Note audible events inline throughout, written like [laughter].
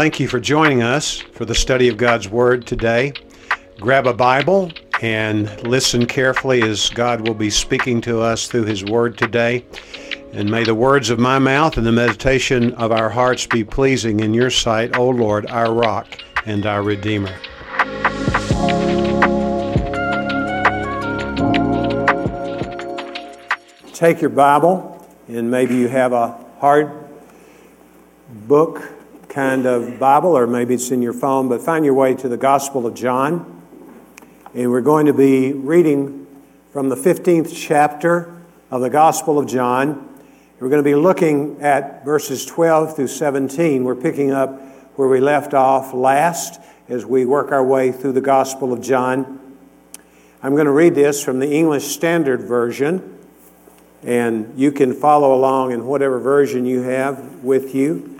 Thank you for joining us for the study of God's Word today. Grab a Bible and listen carefully as God will be speaking to us through His Word today. And may the words of my mouth and the meditation of our hearts be pleasing in your sight, O Lord, our rock and our Redeemer. Take your Bible, and maybe you have a hard book kind of Bible, or maybe it's in your phone, but find your way to the Gospel of John. And we're going to be reading from the 15th chapter of the Gospel of John. We're going to be looking at verses 12 through 17. We're picking up where we left off last as we work our way through the Gospel of John. I'm going to read this from the English Standard Version, and you can follow along in whatever version you have with you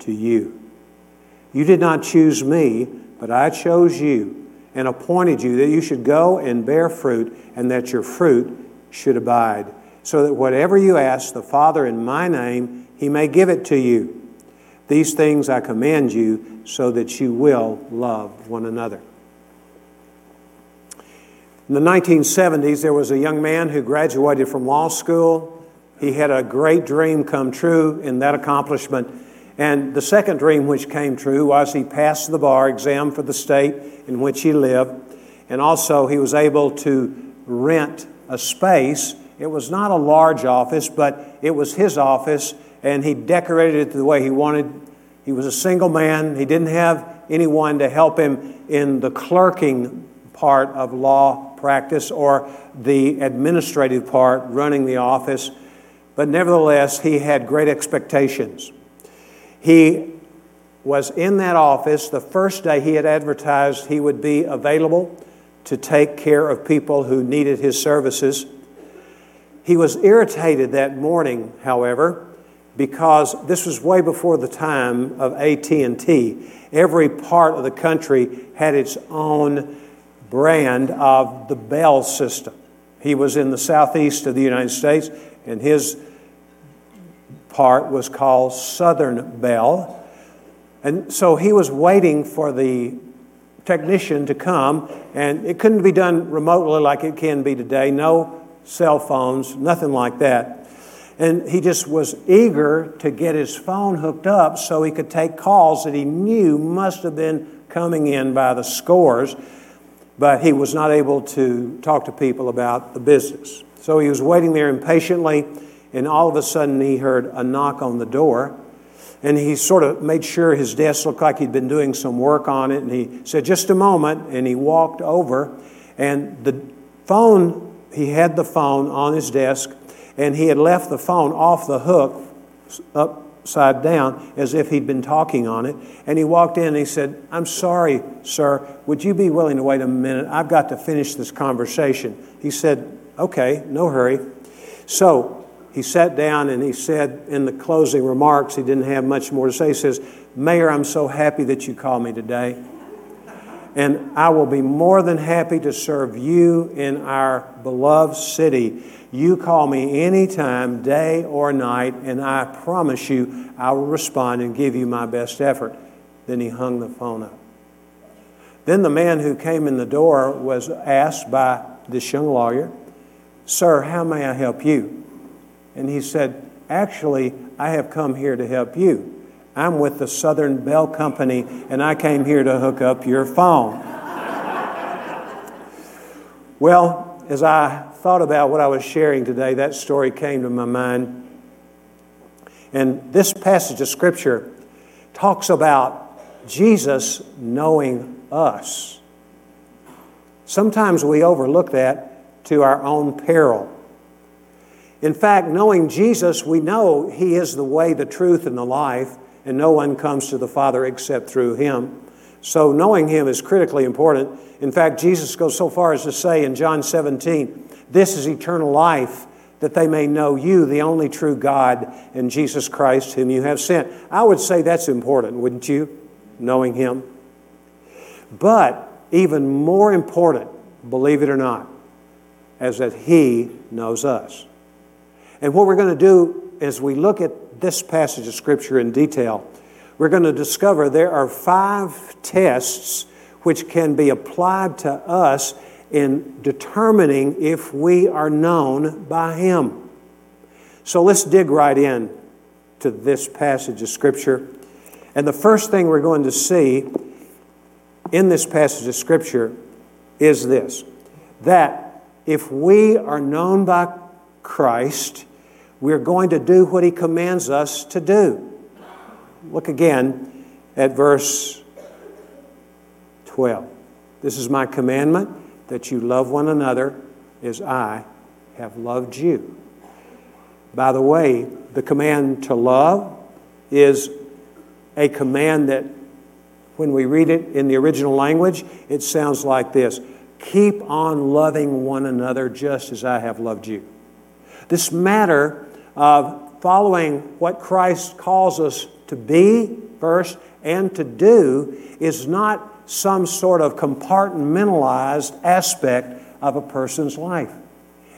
to you. You did not choose me, but I chose you and appointed you that you should go and bear fruit and that your fruit should abide, so that whatever you ask the Father in my name, he may give it to you. These things I command you so that you will love one another. In the 1970s, there was a young man who graduated from law school. He had a great dream come true in that accomplishment and the second dream which came true was he passed the bar exam for the state in which he lived. And also, he was able to rent a space. It was not a large office, but it was his office, and he decorated it the way he wanted. He was a single man. He didn't have anyone to help him in the clerking part of law practice or the administrative part, running the office. But nevertheless, he had great expectations. He was in that office the first day he had advertised he would be available to take care of people who needed his services. He was irritated that morning, however, because this was way before the time of AT&T. Every part of the country had its own brand of the Bell system. He was in the southeast of the United States, and his part was called Southern Bell. And so he was waiting for the technician to come, and it couldn't be done remotely like it can be today. No cell phones, nothing like that. And he just was eager to get his phone hooked up so he could take calls that he knew must have been coming in by the scores, but he was not able to talk to people about the business. So he was waiting there impatiently and all of a sudden he heard a knock on the door. And he sort of made sure his desk looked like he'd been doing some work on it. And he said, Just a moment. And he walked over. And the phone, he had the phone on his desk. And he had left the phone off the hook upside down as if he'd been talking on it. And he walked in and he said, I'm sorry, sir. Would you be willing to wait a minute? I've got to finish this conversation. He said, Okay, no hurry. So he sat down and he said in the closing remarks, he didn't have much more to say. He says, Mayor, I'm so happy that you called me today. And I will be more than happy to serve you in our beloved city. You call me anytime, day or night, and I promise you I will respond and give you my best effort. Then he hung the phone up. Then the man who came in the door was asked by this young lawyer, Sir, how may I help you? And he said, Actually, I have come here to help you. I'm with the Southern Bell Company, and I came here to hook up your phone. [laughs] well, as I thought about what I was sharing today, that story came to my mind. And this passage of Scripture talks about Jesus knowing us. Sometimes we overlook that to our own peril. In fact, knowing Jesus, we know He is the way, the truth, and the life. and no one comes to the Father except through him. So, knowing him is critically important. In fact, Jesus goes so far as to say in John 17, This is eternal life, that they may know you, the only true God, and Jesus Christ, whom you have sent. I would say that's important, wouldn't you? Knowing him. But even more important, believe it or not, is that he knows us. And what we're going to do as we look at this passage of Scripture in detail, we're going to discover there are five tests which can be applied to us in determining if we are known by Him. So let's dig right in to this passage of Scripture. And the first thing we're going to see in this passage of Scripture is this that if we are known by Christ, we're going to do what He commands us to do. Look again at verse 12. This is my commandment that you love one another as I have loved you. By the way, the command to love is a command that, when we read it in the original language, it sounds like this Keep on loving one another just as I have loved you. This matter of following what Christ calls us to be first and to do is not some sort of compartmentalized aspect of a person's life.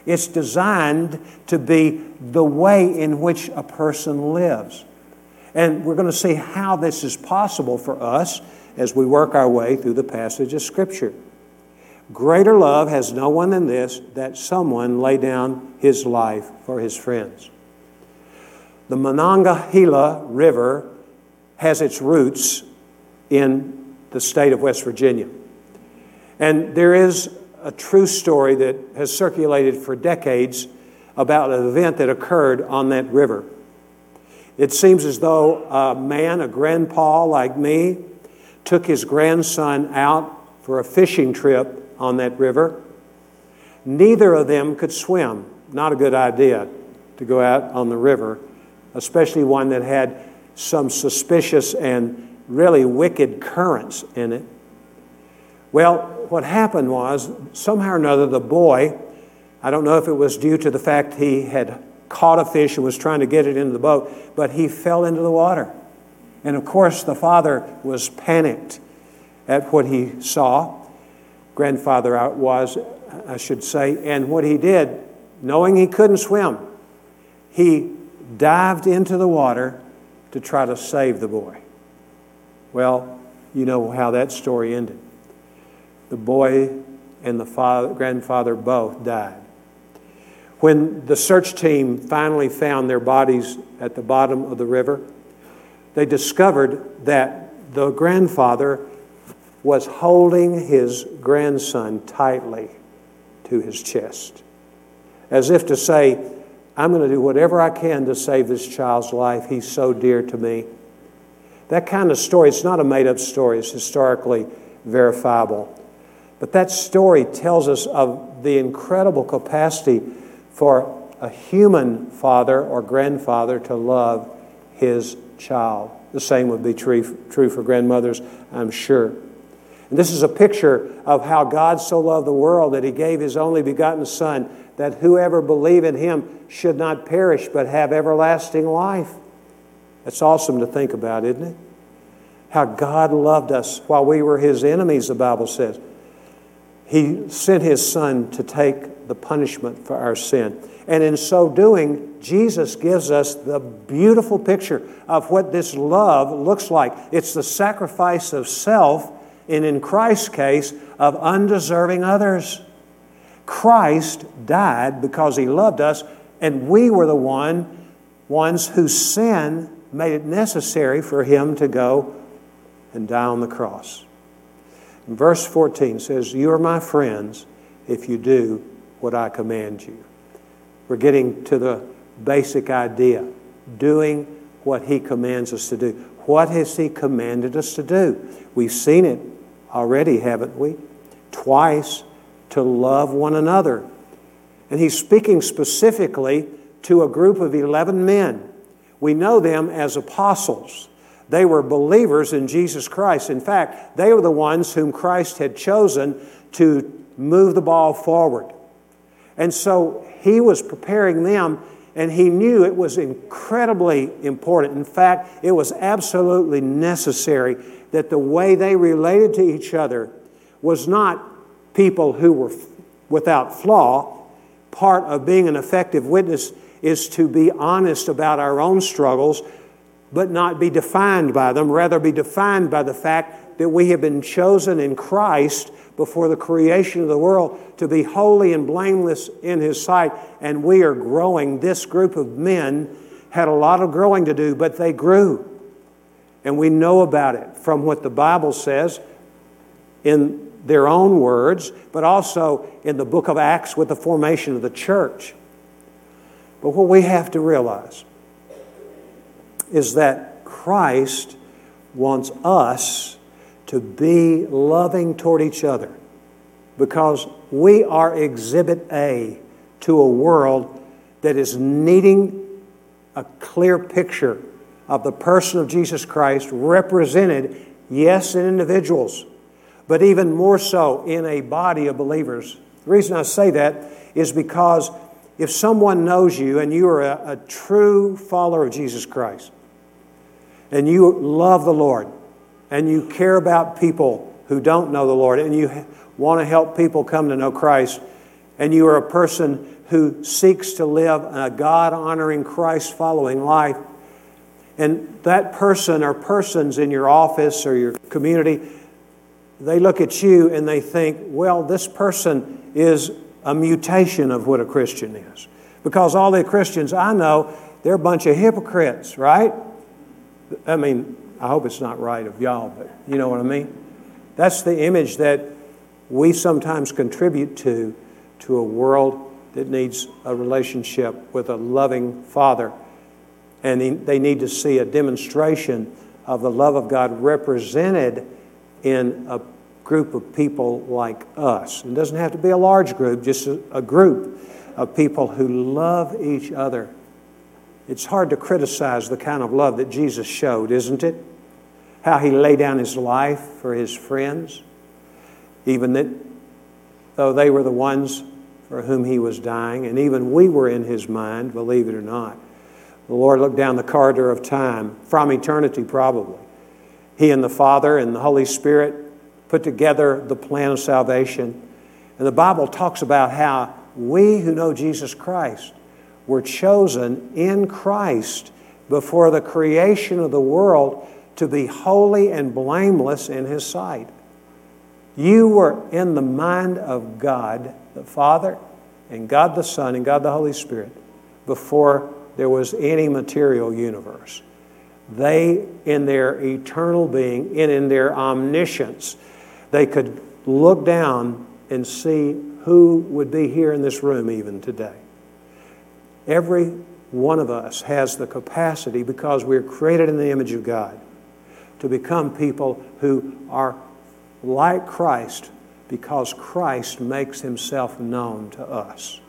It's designed to be the way in which a person lives. And we're going to see how this is possible for us as we work our way through the passage of Scripture. Greater love has no one than this that someone lay down his life for his friends. The Monongahela River has its roots in the state of West Virginia. And there is a true story that has circulated for decades about an event that occurred on that river. It seems as though a man, a grandpa like me, took his grandson out for a fishing trip on that river. Neither of them could swim. Not a good idea to go out on the river especially one that had some suspicious and really wicked currents in it. Well, what happened was, somehow or another, the boy, I don't know if it was due to the fact he had caught a fish and was trying to get it into the boat, but he fell into the water. And of course, the father was panicked at what he saw. Grandfather was, I should say. And what he did, knowing he couldn't swim, he dived into the water to try to save the boy. Well, you know how that story ended. The boy and the father, grandfather both died. When the search team finally found their bodies at the bottom of the river, they discovered that the grandfather was holding his grandson tightly to his chest, as if to say, I'm going to do whatever I can to save this child's life. He's so dear to me. That kind of story, it's not a made up story, it's historically verifiable. But that story tells us of the incredible capacity for a human father or grandfather to love his child. The same would be true, true for grandmothers, I'm sure. And this is a picture of how God so loved the world that he gave his only begotten Son that whoever believe in him should not perish but have everlasting life. That's awesome to think about, isn't it? How God loved us while we were his enemies, the Bible says. He sent his son to take the punishment for our sin. And in so doing, Jesus gives us the beautiful picture of what this love looks like. It's the sacrifice of self, and in Christ's case, of undeserving others. Christ died because he loved us, and we were the one, ones whose sin made it necessary for him to go and die on the cross. And verse 14 says, You are my friends if you do what I command you. We're getting to the basic idea doing what he commands us to do. What has he commanded us to do? We've seen it already, haven't we? Twice to love one another. And he's speaking specifically to a group of 11 men. We know them as apostles. They were believers in Jesus Christ. In fact, they were the ones whom Christ had chosen to move the ball forward. And so he was preparing them, and he knew it was incredibly important. In fact, it was absolutely necessary that the way they related to each other was not people who were without flaw. Part of being an effective witness is to be honest about our own struggles, but not be defined by them, rather, be defined by the fact that we have been chosen in Christ before the creation of the world to be holy and blameless in His sight, and we are growing. This group of men had a lot of growing to do, but they grew. And we know about it from what the Bible says in their own words, but also in the book of Acts with the formation of the church. But what we have to realize is that Christ wants us to be loving toward each other because we are exhibit A to a world that is needing a clear picture of the person of Jesus Christ represented, yes, in individuals, but even more so in a body of believers. The reason I say that is because if someone knows you and you are a, a true follower of Jesus Christ, and you love the Lord, and you care about people who don't know the Lord, and you want to help people come to know Christ, and you are a person who seeks to live a God honoring, Christ following life, and that person or persons in your office or your community, they look at you and they think, well, this person is a mutation of what a Christian is. Because all the Christians I know, they're a bunch of hypocrites, right? I mean, I hope it's not right of y'all, but you know what I mean? That's the image that we sometimes contribute to to a world that needs a relationship with a loving Father. And they need to see a demonstration of the love of God represented in a group of people like us. It doesn't have to be a large group, just a, group of people who love each other. It's hard to criticize the kind of love that Jesus showed, isn't it? How he laid down his life for his friends, even that though they were the ones for whom he was dying, and even we were in his mind, believe it or not. The Lord looked down the corridor of time, from eternity probably. He and the Father and the Holy Spirit put together the plan of salvation. And the Bible talks about how we who know Jesus Christ were chosen in Christ before the creation of the world to be holy and blameless in His sight. You were in the mind of God the Father and God the Son and God the Holy Spirit before there was any material universe. They, in their eternal being and in their omniscience, they could look down and see who would be here in this room even today. Every one of us has the capacity, because we're created in the image of God, to become people who are like Christ because Christ makes himself known to us.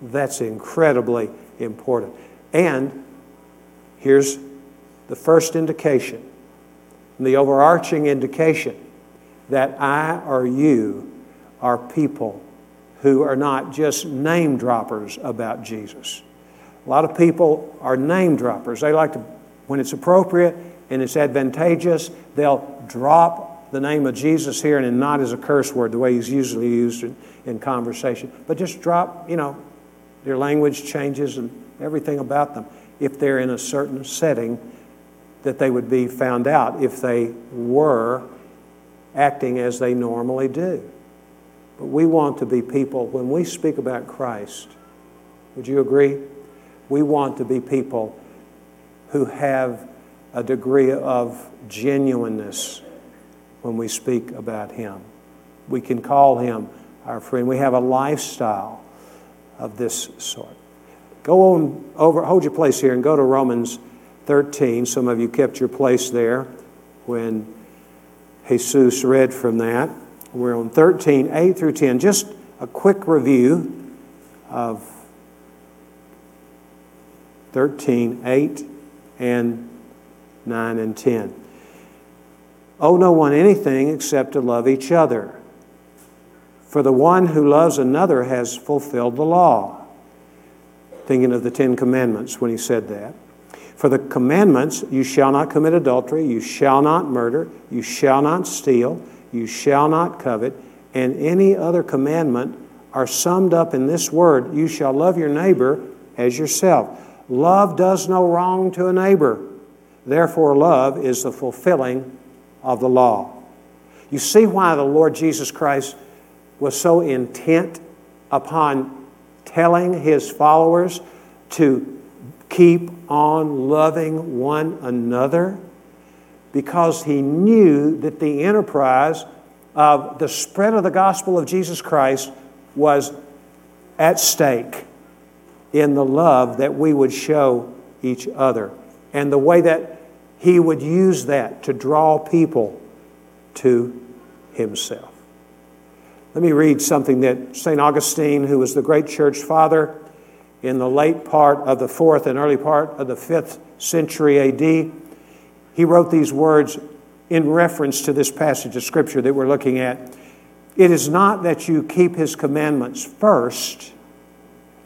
That's incredibly important. And here's the first indication, the overarching indication that I or you are people who are not just name droppers about Jesus. A lot of people are name droppers. They like to, when it's appropriate and it's advantageous, they'll drop the name of Jesus here and not as a curse word, the way he's usually used in, in conversation, but just drop, you know, their language changes and everything about them if they're in a certain setting that they would be found out if they were acting as they normally do. But we want to be people, when we speak about Christ, would you agree? We want to be people who have a degree of genuineness when we speak about Him. We can call Him our friend. We have a lifestyle of this sort. Go on over, hold your place here and go to Romans 13. Some of you kept your place there when Jesus read from that. We're on 13, 8 through 10. Just a quick review of 13, 8, and 9 and 10. Owe no one anything except to love each other. For the one who loves another has fulfilled the law. Thinking of the Ten Commandments when he said that. For the commandments, you shall not commit adultery, you shall not murder, you shall not steal, you shall not covet, and any other commandment are summed up in this word you shall love your neighbor as yourself. Love does no wrong to a neighbor. Therefore, love is the fulfilling of the law. You see why the Lord Jesus Christ was so intent upon telling his followers to keep on loving one another? Because he knew that the enterprise of the spread of the gospel of Jesus Christ was at stake in the love that we would show each other and the way that he would use that to draw people to himself. Let me read something that St. Augustine, who was the great church father in the late part of the fourth and early part of the fifth century AD, he wrote these words in reference to this passage of Scripture that we're looking at. It is not that you keep His commandments first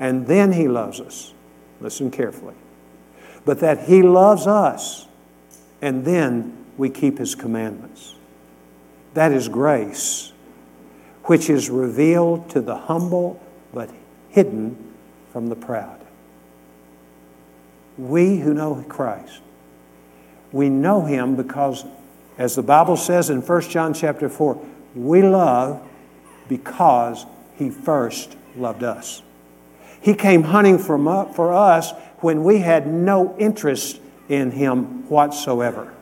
and then He loves us. Listen carefully. But that He loves us and then we keep His commandments. That is grace, which is revealed to the humble but hidden from the proud. We who know Christ, we know Him because as the Bible says in 1 John chapter 4, we love because he first loved us. He came hunting for us when we had no interest in him whatsoever.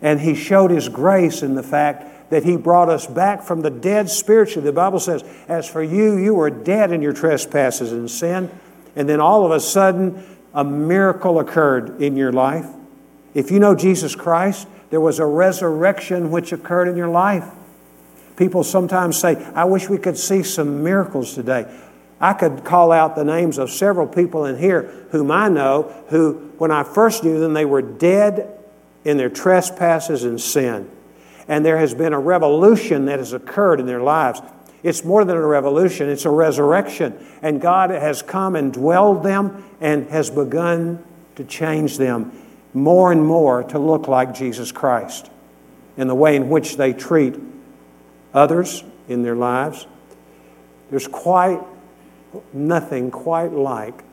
And he showed his grace in the fact that he brought us back from the dead spiritually. The Bible says, As for you, you were dead in your trespasses and sin. And then all of a sudden, a miracle occurred in your life. If you know Jesus Christ, there was a resurrection which occurred in your life. People sometimes say, I wish we could see some miracles today. I could call out the names of several people in here whom I know who, when I first knew them, they were dead in their trespasses and sin. And there has been a revolution that has occurred in their lives. It's more than a revolution, it's a resurrection. And God has come and dwelled them and has begun to change them more and more to look like Jesus Christ in the way in which they treat others in their lives. There's quite nothing quite like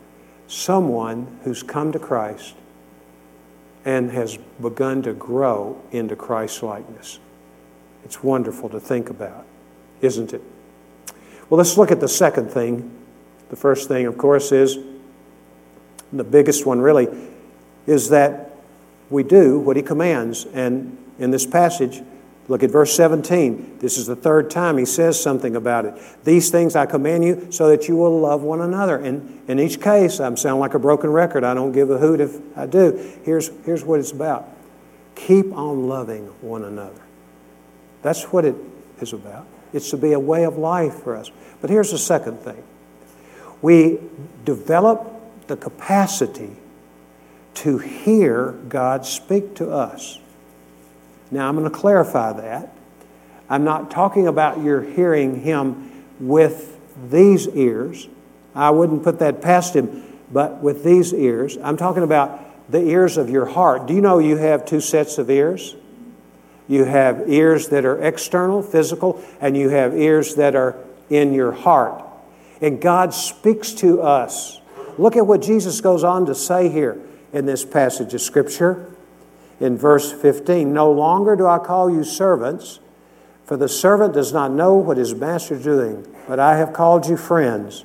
someone who's come to Christ and has begun to grow into Christ likeness. It's wonderful to think about, isn't it? Well, let's look at the second thing. The first thing, of course, is the biggest one really is that we do what he commands. And in this passage, look at verse 17. This is the third time he says something about it. These things I command you so that you will love one another. And in each case, I'm sound like a broken record. I don't give a hoot if I do. Here's, here's what it's about keep on loving one another. That's what it is about. It's to be a way of life for us. But here's the second thing we develop the capacity to hear God speak to us. Now, I'm going to clarify that. I'm not talking about your hearing Him with these ears. I wouldn't put that past Him, but with these ears. I'm talking about the ears of your heart. Do you know you have two sets of ears? You have ears that are external, physical, and you have ears that are in your heart. And God speaks to us. Look at what Jesus goes on to say here in this passage of Scripture. In verse 15, no longer do I call you servants, for the servant does not know what his master is doing, but I have called you friends.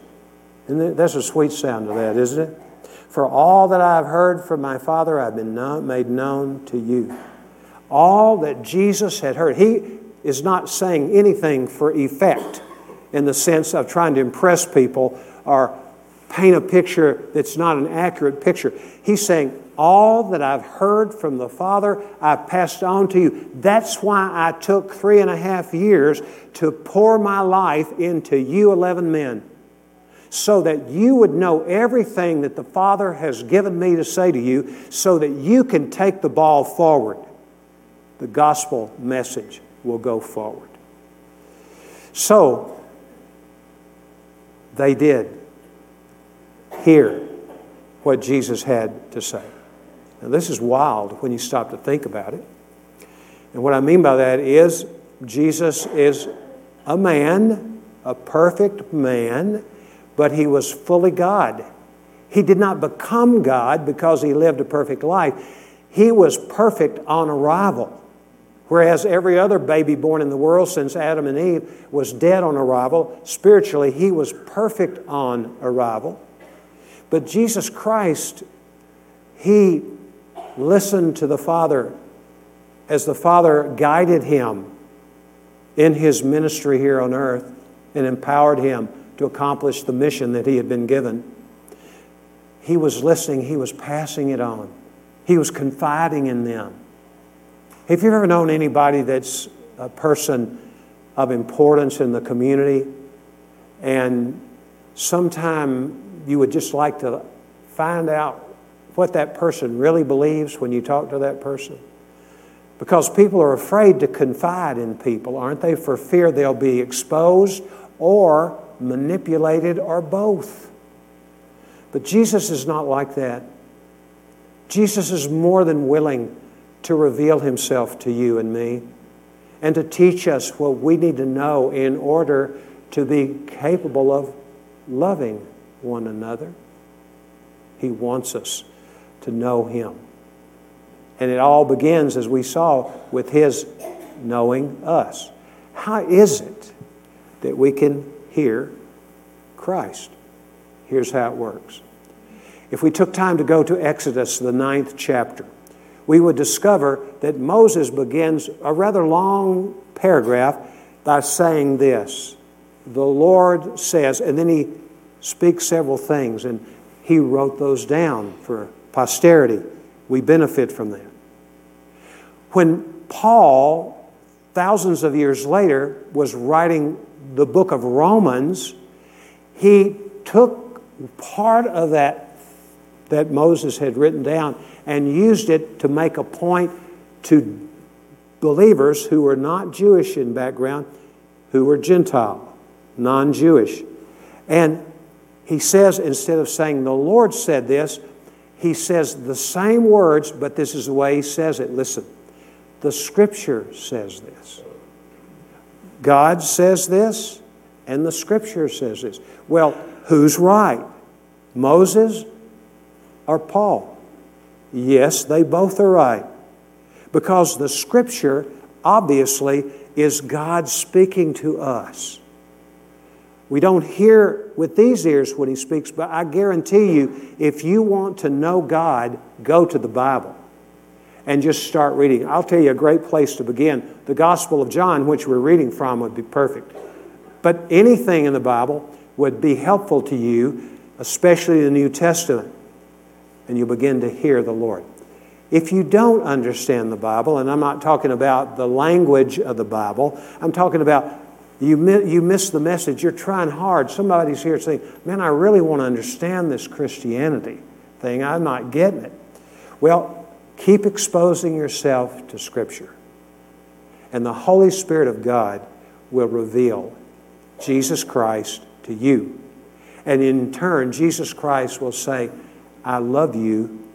And that's a sweet sound to that, isn't it? For all that I have heard from my Father, I've been known, made known to you. All that Jesus had heard. He is not saying anything for effect in the sense of trying to impress people or paint a picture that's not an accurate picture. He's saying, All that I've heard from the Father, I've passed on to you. That's why I took three and a half years to pour my life into you 11 men. so that you would know everything that the Father has given me to say to you, so that you can take the ball forward. The gospel message will go forward. So, they did hear what Jesus had to say. Now, this is wild when you stop to think about it. And what I mean by that is Jesus is a man, a perfect man, but he was fully God. He did not become God because he lived a perfect life. He was perfect on arrival. Whereas every other baby born in the world since Adam and Eve was dead on arrival, spiritually, he was perfect on arrival. But Jesus Christ, he listened to the Father as the Father guided him in his ministry here on earth and empowered him to accomplish the mission that he had been given. He was listening, he was passing it on, he was confiding in them. Have you've ever known anybody that's a person of importance in the community and sometime you would just like to find out what that person really believes when you talk to that person? Because people are afraid to confide in people, aren't they? For fear they'll be exposed or manipulated or both. But Jesus is not like that. Jesus is more than willing to reveal himself to you and me and to teach us what we need to know in order to be capable of loving one another. He wants us to know him. And it all begins, as we saw, with His knowing us. How is it that we can hear Christ? Here's how it works. If we took time to go to Exodus, the ninth chapter, we would discover that Moses begins a rather long paragraph by saying this The Lord says, and then he speaks several things, and he wrote those down for posterity. We benefit from that. When Paul, thousands of years later, was writing the book of Romans, he took part of that that Moses had written down and used it to make a point to believers who were not Jewish in background, who were Gentile, non Jewish. And he says, instead of saying, The Lord said this, he says the same words, but this is the way he says it. Listen, the scripture says this. God says this, and the scripture says this. Well, who's right? Moses or Paul? Yes, they both are right. Because the scripture obviously is God speaking to us. We don't hear with these ears when He speaks, but I guarantee you, if you want to know God, go to the Bible and just start reading. I'll tell you a great place to begin. The Gospel of John, which we're reading from, would be perfect. But anything in the Bible would be helpful to you, especially the New Testament, and you begin to hear the Lord. If you don't understand the Bible, and I'm not talking about the language of the Bible, I'm talking about you, you miss the message. You're trying hard. Somebody's here saying, Man, I really want to understand this Christianity thing. I'm not getting it. Well, keep exposing yourself to Scripture. And the Holy Spirit of God will reveal Jesus Christ to you. And in turn, Jesus Christ will say, I love you.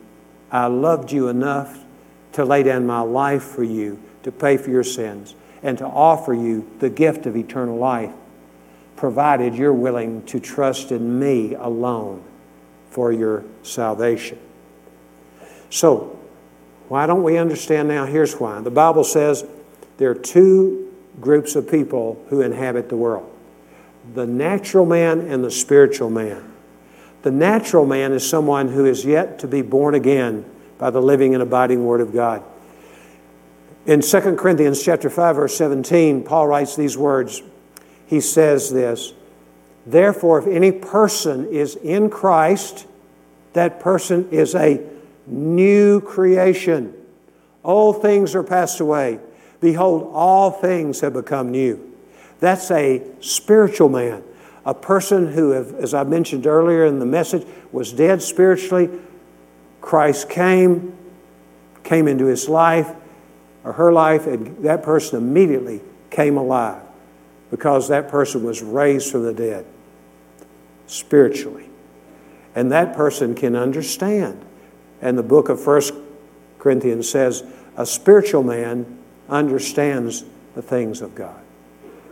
I loved you enough to lay down my life for you, to pay for your sins and to offer you the gift of eternal life, provided you're willing to trust in me alone for your salvation. So, why don't we understand now? Here's why. The Bible says there are two groups of people who inhabit the world the natural man and the spiritual man. The natural man is someone who is yet to be born again by the living and abiding Word of God. In 2 Corinthians chapter 5 verse 17, Paul writes these words. He says this, "Therefore if any person is in Christ, that person is a new creation. Old things are passed away. Behold, all things have become new." That's a spiritual man. a person who, as I mentioned earlier in the message, was dead spiritually. Christ came, came into his life or her life, and that person immediately came alive because that person was raised from the dead spiritually. And that person can understand. And the book of First Corinthians says, a spiritual man understands the things of God.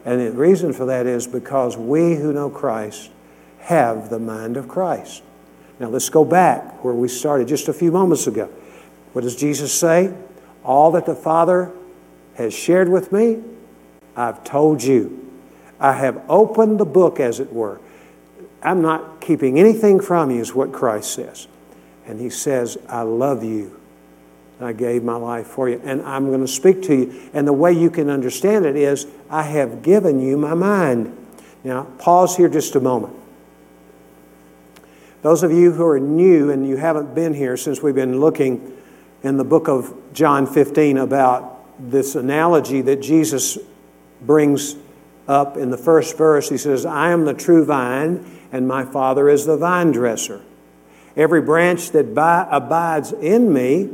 And the reason for that is because we who know Christ have the mind of Christ. Now let's go back where we started just a few moments ago. What does Jesus say? All that the Father has shared with me, I've told you. I have opened the book, as it were. I'm not keeping anything from you, is what Christ says. And He says, I love you. I gave my life for you. And I'm going to speak to you. And the way you can understand it is, I have given you my mind. Now, pause here just a moment. Those of you who are new and you haven't been here since we've been looking in the book of John 15 about this analogy that Jesus brings up in the first verse. He says, I am the true vine, and my Father is the vine dresser. Every branch that by, abides in me,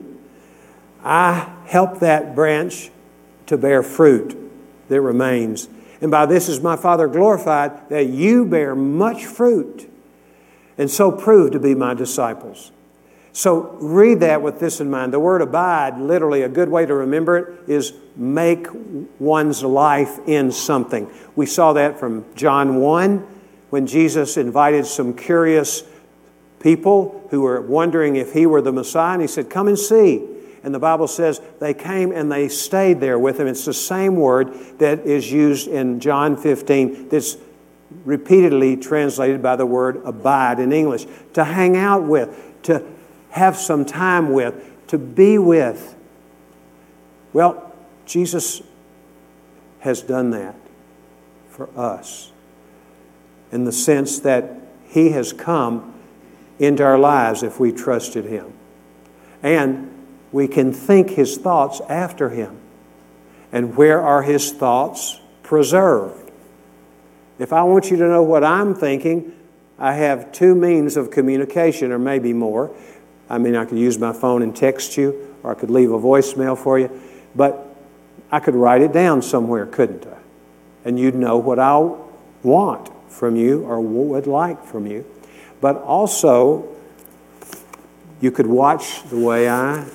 I help that branch to bear fruit that remains. And by this is my Father glorified, that you bear much fruit, and so prove to be my disciples. So read that with this in mind. The word abide, literally, a good way to remember it is make one's life in something. We saw that from John 1 when Jesus invited some curious people who were wondering if he were the Messiah, and he said, Come and see. And the Bible says they came and they stayed there with him. It's the same word that is used in John 15 that's repeatedly translated by the word abide in English. To hang out with, to have some time with, to be with. Well, Jesus has done that for us in the sense that He has come into our lives if we trusted Him. And we can think his thoughts after him. And where are his thoughts preserved? If I want you to know what I'm thinking, I have two means of communication, or maybe more. I mean, I could use my phone and text you, or I could leave a voicemail for you, but I could write it down somewhere, couldn't I? And you'd know what I want from you or would like from you. But also, you could watch the way I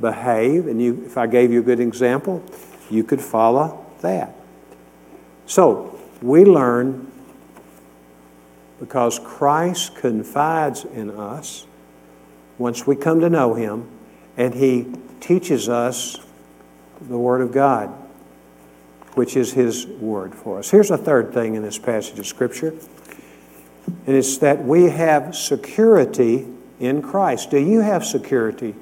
behave, and you, if I gave you a good example, you could follow that. So, we learn because Christ confides in us once we come to know Him, and He teaches us the Word of God, which is His Word for us. Here's a third thing in this passage of Scripture, and it's that we have security in Christ. Do you have security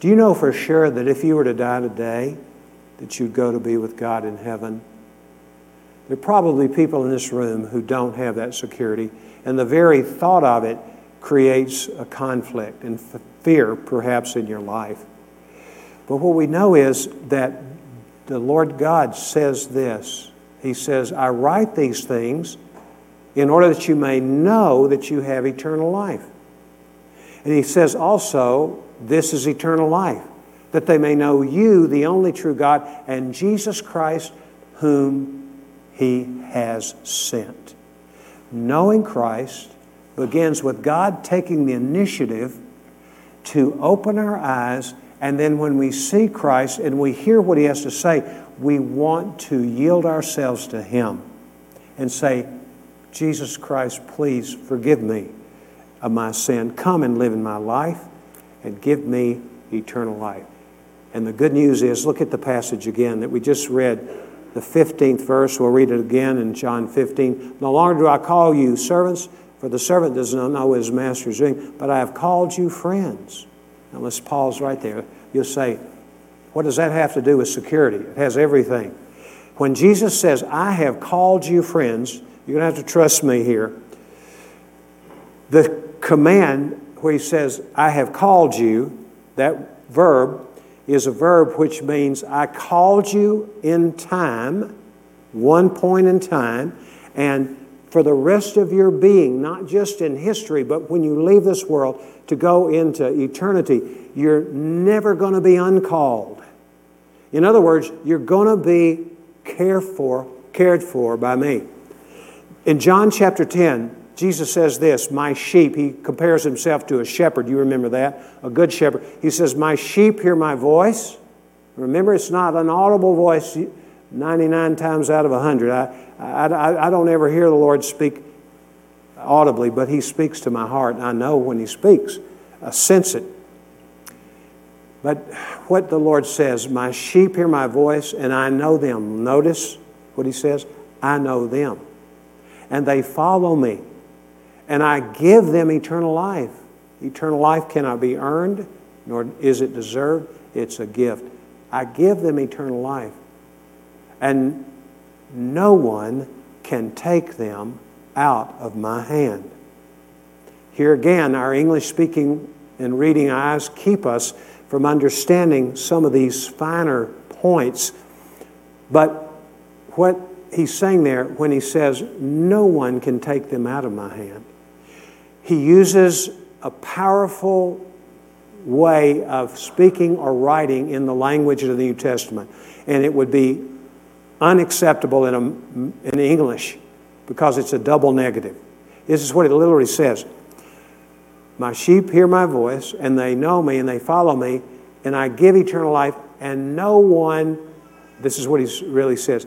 do you know for sure that if you were to die today, that you'd go to be with God in heaven? There are probably people in this room who don't have that security, and the very thought of it creates a conflict and fear, perhaps, in your life. But what we know is that the Lord God says this He says, I write these things in order that you may know that you have eternal life. And He says also, this is eternal life, that they may know you, the only true God, and Jesus Christ, whom He has sent. Knowing Christ begins with God taking the initiative to open our eyes, and then when we see Christ and we hear what He has to say, we want to yield ourselves to Him and say, Jesus Christ, please forgive me of my sin. Come and live in my life and give me eternal life. And the good news is look at the passage again that we just read, the 15th verse. We'll read it again in John 15. No longer do I call you servants, for the servant does not know what his master is doing, but I have called you friends. Now let's pause right there. You'll say, what does that have to do with security? It has everything. When Jesus says, I have called you friends, you're going to have to trust me here. The command where he says, I have called you, that verb is a verb which means I called you in time, one point in time, and for the rest of your being, not just in history, but when you leave this world to go into eternity, you're never going to be uncalled. In other words, you're going to be cared for, cared for by me. In John chapter 10, Jesus says this, My sheep, he compares himself to a shepherd. You remember that? A good shepherd. He says, My sheep hear my voice. Remember, it's not an audible voice 99 times out of 100. I, I, I don't ever hear the Lord speak audibly, but He speaks to my heart. and I know when He speaks, I sense it. But what the Lord says, My sheep hear my voice, and I know them. Notice what He says I know them. And they follow me and I give them eternal life. Eternal life cannot be earned, nor is it deserved. It's a gift. I give them eternal life. And no one can take them out of my hand. Here again, our English speaking and reading eyes keep us from understanding some of these finer points. But what he's saying there when he says, No one can take them out of my hand, he uses a powerful way of speaking or writing in the language of the New Testament. And it would be unacceptable in, a, in English because it's a double negative. This is what it literally says My sheep hear my voice, and they know me, and they follow me, and I give eternal life, and no one, this is what he really says,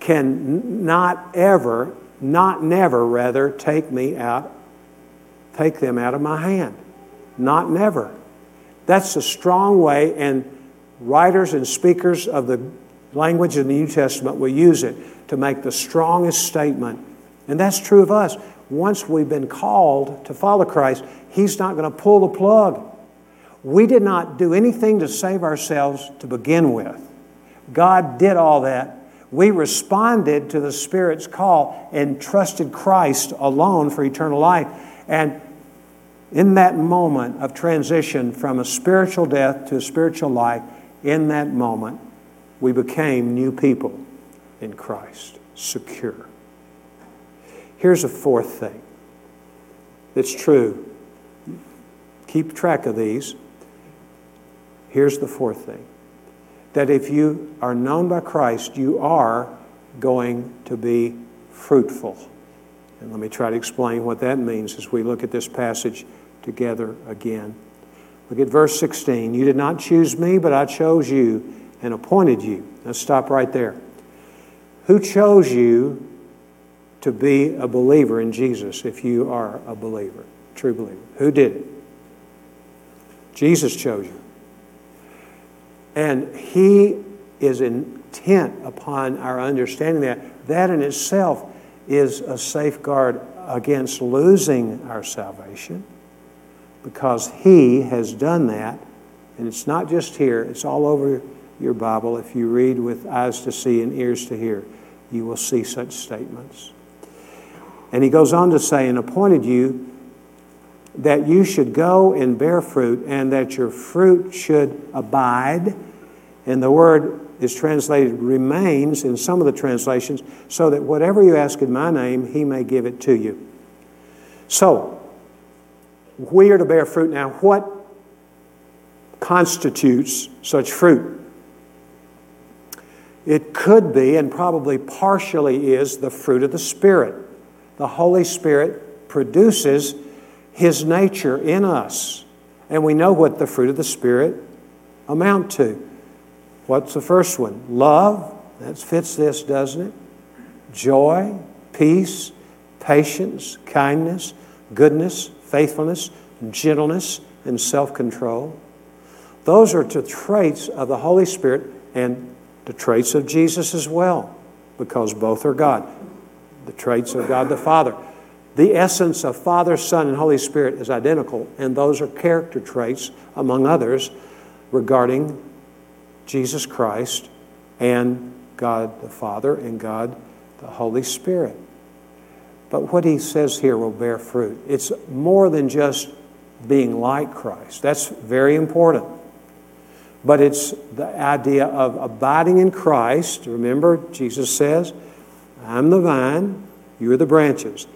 can not ever, not never rather, take me out take them out of my hand. Not never. That's a strong way, and writers and speakers of the language in the New Testament we use it to make the strongest statement. And that's true of us. Once we've been called to follow Christ, He's not going to pull the plug. We did not do anything to save ourselves to begin with. God did all that. We responded to the Spirit's call and trusted Christ alone for eternal life. And in that moment of transition from a spiritual death to a spiritual life, in that moment, we became new people in Christ, secure. Here's a fourth thing that's true. Keep track of these. Here's the fourth thing that if you are known by Christ, you are going to be fruitful. And let me try to explain what that means as we look at this passage together again. Look at verse 16. You did not choose me, but I chose you and appointed you. Let's stop right there. Who chose you to be a believer in Jesus if you are a believer, true believer? Who did it? Jesus chose you. And He is intent upon our understanding that. That in itself is a safeguard against losing our salvation because He has done that. And it's not just here, it's all over your Bible. If you read with eyes to see and ears to hear, you will see such statements. And he goes on to say, and appointed you that you should go and bear fruit, and that your fruit should abide. And the word is translated remains in some of the translations, so that whatever you ask in my name, he may give it to you. So, we are to bear fruit. Now, what constitutes such fruit? It could be, and probably partially is, the fruit of the Spirit. The Holy Spirit produces His nature in us. And we know what the fruit of the Spirit amount to. What's the first one? Love. That fits this, doesn't it? Joy, peace, patience, kindness, goodness, faithfulness, gentleness, and self control. Those are the traits of the Holy Spirit and the traits of Jesus as well, because both are God. The traits of God the Father. The essence of Father, Son, and Holy Spirit is identical, and those are character traits, among others, regarding Jesus Christ and God the Father and God the Holy Spirit. But what he says here will bear fruit. It's more than just being like Christ. That's very important. But it's the idea of abiding in Christ. Remember, Jesus says, I'm the vine, You are the branches.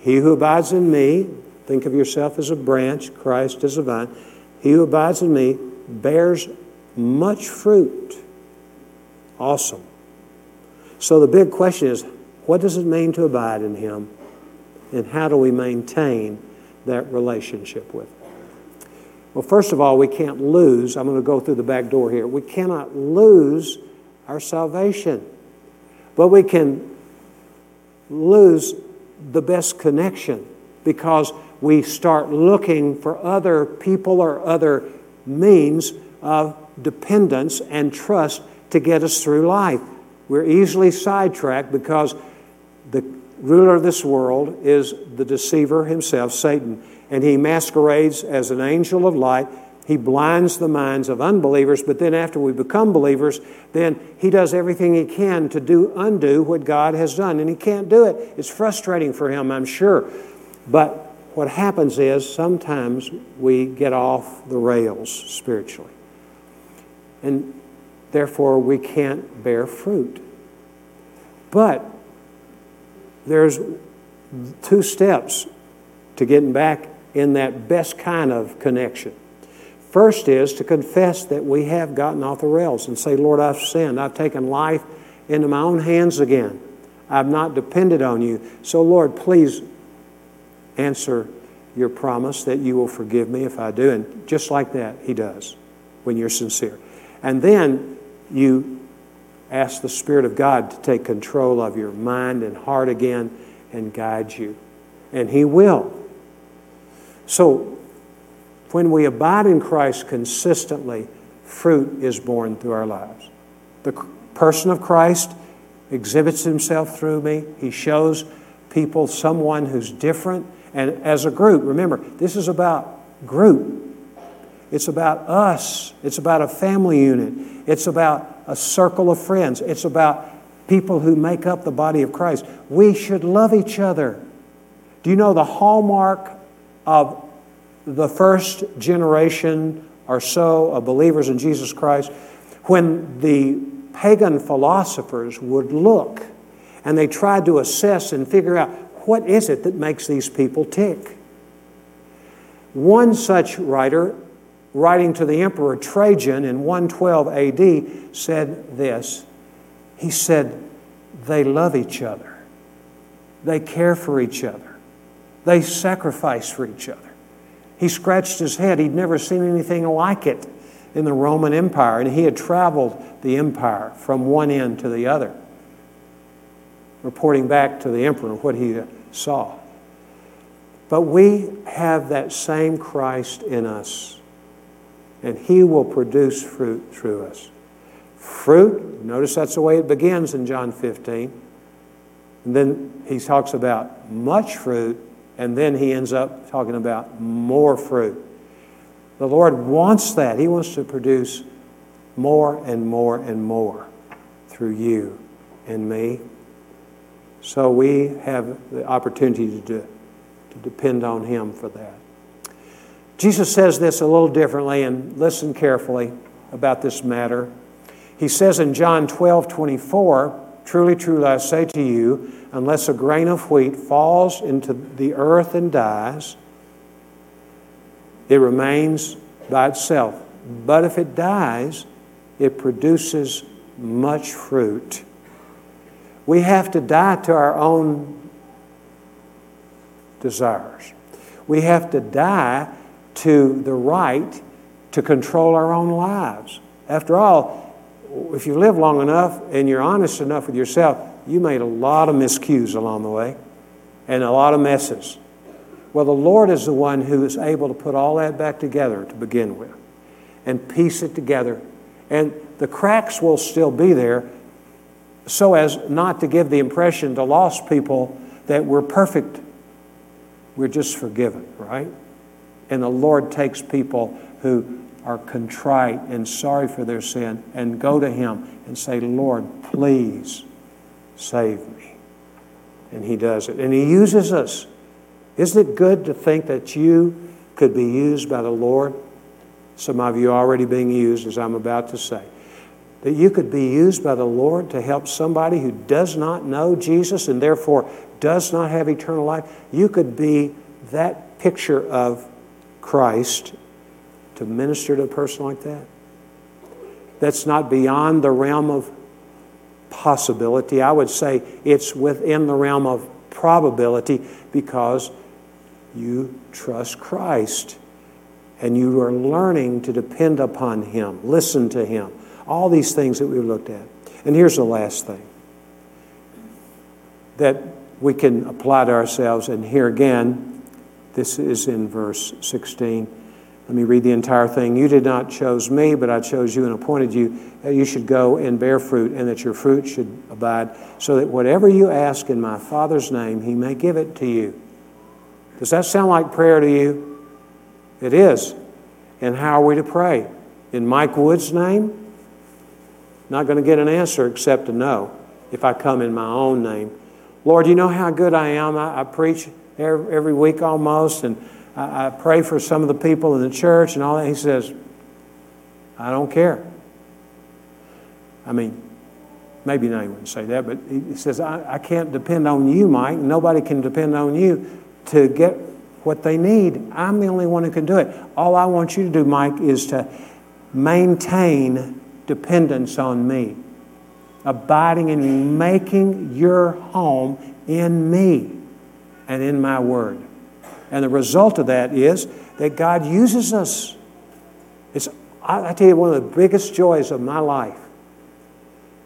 He who abides in me, think of yourself as a branch, Christ as a vine. He who abides in me bears much fruit. Awesome. So the big question is what does it mean to abide in Him? And how do we maintain that relationship with Him? Well, first of all, we can't lose. I'm going to go through the back door here. We cannot lose our salvation, but we can lose the best connection because we start looking for other people or other means of dependence and trust to get us through life. We're easily sidetracked because the ruler of this world is the deceiver himself, Satan, and he masquerades as an angel of light. He blinds the minds of unbelievers, but then after we become believers, then he does everything he can to do undo what God has done. And he can't do it. It's frustrating for him, I'm sure. But what happens is sometimes we get off the rails spiritually. And therefore we can't bear fruit. But there's two steps to getting back in that best kind of connection. First is to confess that we have gotten off the rails and say, Lord, I've sinned. I've taken life into my own hands again. I've not depended on you. So, Lord, please answer your promise that you will forgive me if I do. And just like that, He does when you're sincere. And then you ask the Spirit of God to take control of your mind and heart again and guide you. And He will. So, when we abide in Christ consistently, fruit is born through our lives. The person of Christ exhibits himself through me. He shows people someone who's different. And as a group, remember, this is about group. It's about us. It's about a family unit. It's about a circle of friends. It's about people who make up the body of Christ. We should love each other. Do you know the hallmark of the first generation or so of believers in Jesus Christ? When the pagan philosophers would look and they tried to assess and figure out what is it that makes these people tick. One such writer writing to the Emperor Trajan in 112 AD, said this. He said, They love each other, they care for each other, they sacrifice for each other. He scratched his head. He'd never seen anything like it in the Roman Empire, and he had traveled the empire from one end to the other, reporting back to the emperor what he saw. But we have that same Christ in us and He will produce fruit through us. Fruit, notice that's the way it begins in John 15. And then he talks about much fruit, and then he ends up talking about more fruit. The Lord wants that. He wants to produce more and more and more through you and me. So we have the opportunity to, do, to depend on Him for that. Jesus says this a little differently, and listen carefully about this matter. He says in John 12 24, Truly, truly, I say to you, unless a grain of wheat falls into the earth and dies, it remains by itself. But if it dies, it produces much fruit. We have to die to our own desires. We have to die to the right to control our own lives. After all, if you live long enough and you're honest enough with yourself, you made a lot of miscues along the way and a lot of messes. Well, the Lord is the one who is able to put all that back together to begin with and piece it together. And the cracks will still be there so as not to give the impression to lost people that we're perfect. We're just forgiven, right? And the Lord takes people who are contrite and sorry for their sin and go to Him and say, Lord, please save me. And He does it. And He uses us. Isn't it good to think that you could be used by the Lord? Some of you already being used, as I'm about to say. That you could be used by the Lord to help somebody who does not know Jesus and therefore does not have eternal life, you could be that picture of Christ to minister to a person like that. That's not beyond the realm of possibility. I would say it's within the realm of probability because you trust Christ and you are learning to depend upon Him, listen to Him. All these things that we've looked at. And here's the last thing that we can apply to ourselves, and here again, this is in verse 16. Let me read the entire thing. You did not choose me, but I chose you and appointed you that you should go and bear fruit, and that your fruit should abide, so that whatever you ask in my Father's name, he may give it to you. Does that sound like prayer to you? It is. And how are we to pray? In Mike Wood's name? Not going to get an answer except a no if I come in my own name. Lord, you know how good I am. I, I preach every, every, week almost, and I, I pray for some of the people in the church and all that. He says, I don't care. I mean, maybe not even say that, but he says, I, I can't depend on you, Mike. Nobody can depend on you to get what they need. I'm the only one who can do it. All I want you to do, Mike, is to maintain dependence on me, abiding in making your home in me and in my word. And the result of that is that God uses us. It's, I, I tell you, one of the biggest joys of my life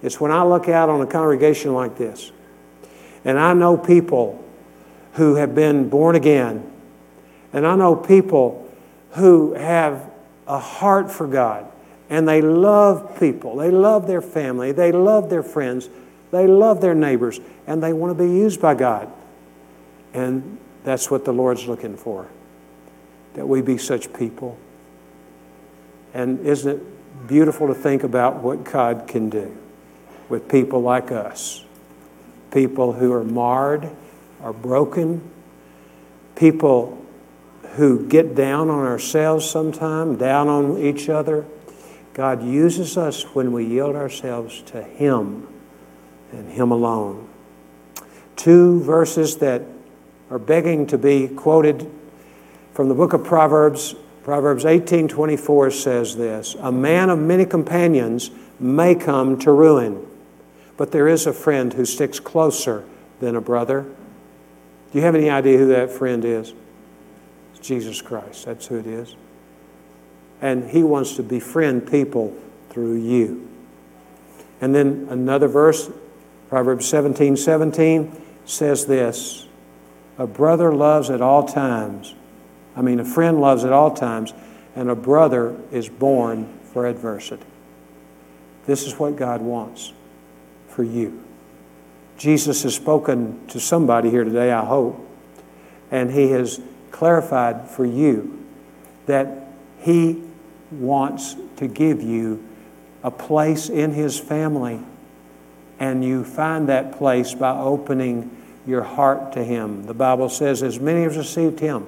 is when I look out on a congregation like this and I know people who have been born again, and I know people who have a heart for God and they love people. They love their family. They love their friends. They love their neighbors. And they want to be used by God. And that's what the Lord's looking for that we be such people. And isn't it beautiful to think about what God can do with people like us? People who are marred, are broken, people who get down on ourselves sometimes, down on each other God uses us when we yield ourselves to Him and Him alone. Two verses that are begging to be quoted from the book of Proverbs. Proverbs 18:24 says this, "A man of many companions may come to ruin, but there is a friend who sticks closer than a brother." Do you have any idea who that friend is? It's Jesus Christ. That's who it is and He wants to befriend people through you. And then another verse, Proverbs 17 17, says this A brother loves at all times. I mean, a friend loves at all times, and a brother is born for adversity. This is what God wants for you. Jesus has spoken to somebody here today, I hope, and He has clarified for you that He wants to give you a place in His family, and you find that place by opening your heart to Him. The Bible says, as many as received Him,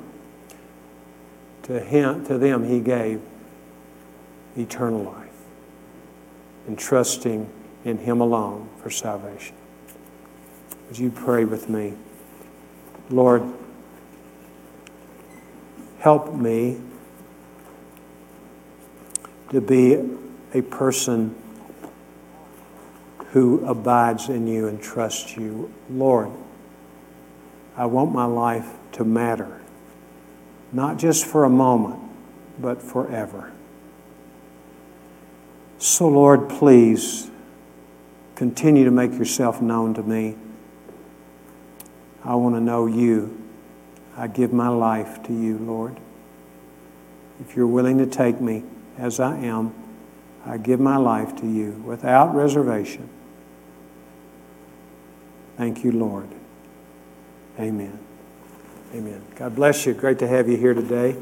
to, him, to them He gave eternal life, and trusting in Him alone for salvation. Would you pray with me? Lord, help me to be a person who abides in you and trusts you. Lord, I want my life to matter, not just for a moment, but forever. So, Lord, please continue to make yourself known to me. I want to know you. I give my life to you, Lord. If you're willing to take me, as I am, I give my life to you without reservation. Thank you, Lord. Amen. Amen. God bless you. Great to have you here today.